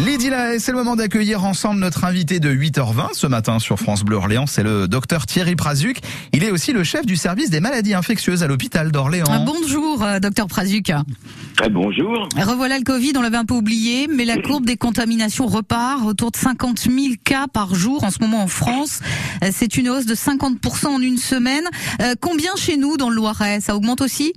Lydie c'est le moment d'accueillir ensemble notre invité de 8h20 ce matin sur France Bleu Orléans. C'est le docteur Thierry Prazuc. Il est aussi le chef du service des maladies infectieuses à l'hôpital d'Orléans. Ah, bonjour, euh, docteur Prazuc. Ah, bonjour. Revoilà le Covid, on l'avait un peu oublié, mais la courbe des contaminations repart. Autour de 50 000 cas par jour en ce moment en France. Euh, c'est une hausse de 50% en une semaine. Euh, combien chez nous dans le Loiret? Ça augmente aussi?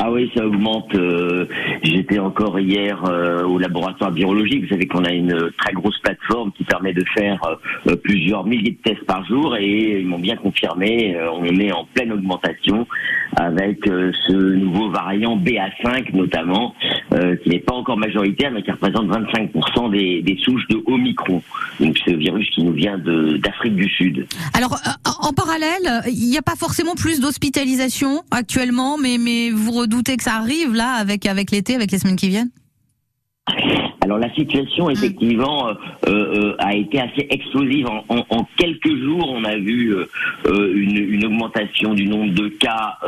Ah oui, ça augmente. Euh, j'étais encore hier euh, au laboratoire virologique. Vous savez qu'on a une très grosse plateforme qui permet de faire euh, plusieurs milliers de tests par jour et ils m'ont bien confirmé, on est en pleine augmentation avec ce nouveau variant BA5 notamment, qui n'est pas encore majoritaire mais qui représente 25% des, des, souches de Omicron. Donc ce virus qui nous vient d'Afrique du Sud. Alors parallèle, il n'y a pas forcément plus d'hospitalisation actuellement, mais, mais vous redoutez que ça arrive là avec, avec l'été, avec les semaines qui viennent? Alors la situation hum. effectivement euh, euh, a été assez explosive. En, quelques jours, on a vu euh, une, une, augmentation du nombre de cas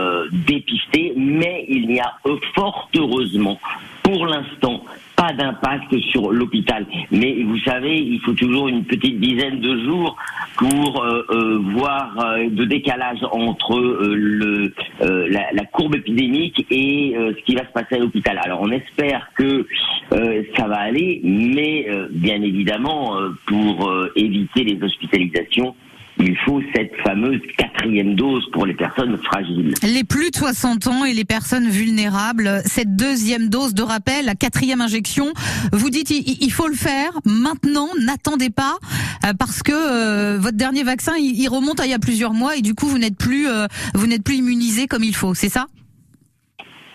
dépistés, mais il n'y a fort heureusement pour l'instant pas d'impact sur l'hôpital. Mais vous savez, il faut toujours une petite dizaine de jours pour euh, euh, voir euh, de décalage entre le, la, la, courbe épidémique et ce qui va se passer à l'hôpital. Alors on espère que ça va aller, mais bien évidemment, pour éviter les hospitalisations, il faut cette fameuse quatrième dose pour les personnes fragiles. Les plus de 60 ans et les personnes vulnérables, cette deuxième dose de rappel, la quatrième injection, vous dites il, faut le faire maintenant, n'attendez pas, euh, parce que euh, votre dernier vaccin, il, remonte à il y a plusieurs mois et du coup vous n'êtes plus, euh, vous n'êtes plus immunisé comme il faut, c'est ça?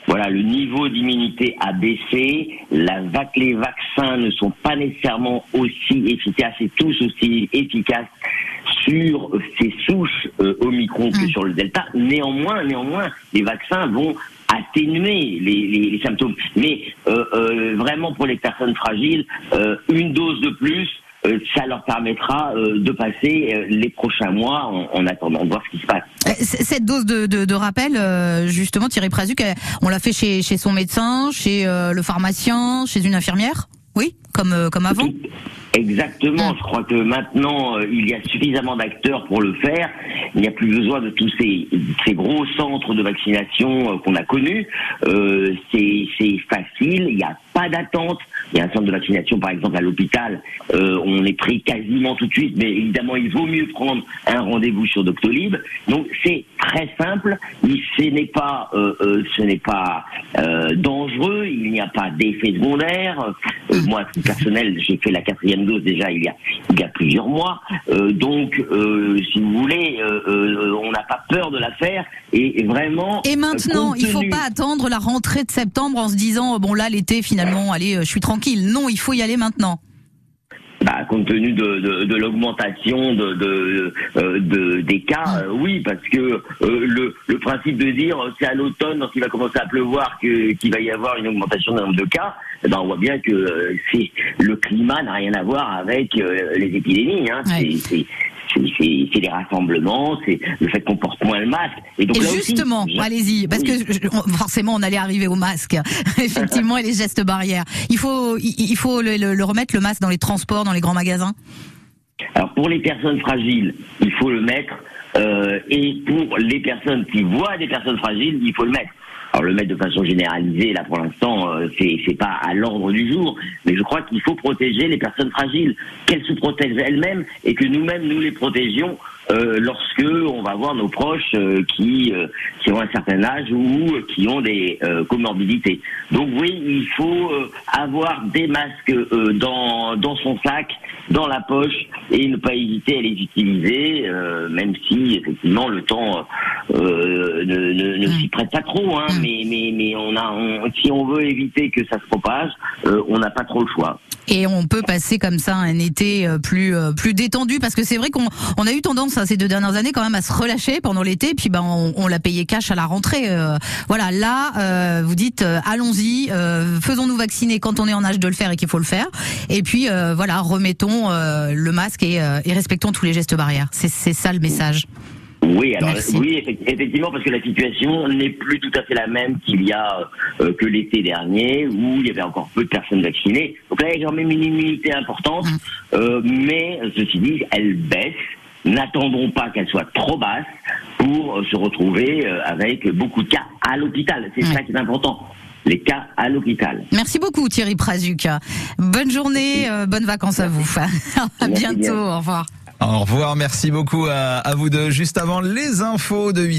Voilà, le niveau d'immunité a baissé. La, les vaccins ne sont pas nécessairement aussi efficaces et tous aussi efficaces sur ces souches euh, Omicron que mm. sur le Delta. Néanmoins, néanmoins, les vaccins vont atténuer les, les, symptômes. Mais euh, euh, vraiment pour les personnes fragiles, euh, une dose de plus, euh, ça leur permettra de passer les prochains mois en, attendant de voir ce qui se passe. Cette dose de, de, de rappel, justement, Thierry Prazuc, on l'a fait chez, chez son médecin, chez le pharmacien, chez une infirmière? Oui, comme, comme avant Exactement. Je crois que maintenant, euh, il y a suffisamment d'acteurs pour le faire. Il n'y a plus besoin de tous ces, ces gros centres de vaccination euh, qu'on a connus. Euh, c'est facile. Il n'y a pas d'attente. Il y a un centre de vaccination, par exemple, à l'hôpital. Euh, on est pris quasiment tout de suite. Mais évidemment, il vaut mieux prendre un rendez-vous sur Doctolib. Donc, c'est très simple. Ce n'est pas, ce n'est pas dangereux. Il n'y a pas d'effet secondaire. moi, personnel, j'ai fait la quatrième dose déjà il y a, il y a plusieurs mois. Euh, donc, euh, si vous voulez, euh, on n'a pas peur de la faire. Et, vraiment. Et maintenant, il faut pas attendre la rentrée de septembre en se disant bon là l'été finalement, allez, je suis tranquille. Non, il faut y aller maintenant. Bah, compte tenu de, de, de l'augmentation de, de, de, des cas, oui, parce que le, le principe de dire c'est à l'automne, lorsqu'il va commencer à pleuvoir, qu'il va y avoir une augmentation d'un nombre de cas, eh ben, on voit bien que euh, le climat n'a rien à voir avec euh, les épidémies. Hein. C'est c'est les rassemblements, c'est le fait qu'on porte moins le masque. Et, donc, justement, allez-y, parce que forcément on allait arriver au masque, effectivement, et les gestes barrières. Il faut, il faut le, remettre le masque dans les transports, dans les grands magasins? Alors pour les personnes fragiles, il faut le mettre, euh, et pour les personnes qui voient des personnes fragiles, il faut le mettre. Alors le mettre de façon généralisée, là pour l'instant, euh, c'est pas à l'ordre du jour, mais je crois qu'il faut protéger les personnes fragiles, qu'elles se protègent elles-mêmes et que nous-mêmes nous les protégions euh, lorsque on va voir nos proches euh, qui euh, qui ont un certain âge ou qui ont des comorbidités. Donc oui, il faut avoir des masques dans dans son sac, dans la poche et ne pas hésiter à les utiliser, même si effectivement le temps ne, s'y prête pas trop. Hein, mais mais mais on a si on veut éviter que ça se propage, on n'a pas trop le choix. Et on peut passer comme ça un été plus plus détendu parce que c'est vrai qu'on on a eu tendance ces deux dernières années quand même à se relâcher pendant l'été, puis ben on, l'a payé cash à la rentrée. Euh, voilà, là euh, vous dites euh, allons-y, faisons-nous vacciner quand on est en âge de le faire et qu'il faut le faire, et puis voilà remettons le masque et, et respectons tous les gestes barrières. C'est ça le message. Oui, alors, oui, effect- effectivement, parce que la situation n'est plus tout à fait la même qu'il y a euh, que l'été dernier, où il y avait encore peu de personnes vaccinées. Donc là, il y a quand même une immunité importante, Hum. euh, mais ceci dit, elle baisse. N'attendons pas qu'elle soit trop basse pour euh, se retrouver avec beaucoup de cas à l'hôpital. C'est ça qui est important, les cas à l'hôpital. Merci beaucoup Thierry Prazuc. Bonne journée, euh, bonnes vacances à vous. à bientôt, bien. au revoir. Au revoir, merci beaucoup à, vous deux. Juste avant les infos de 8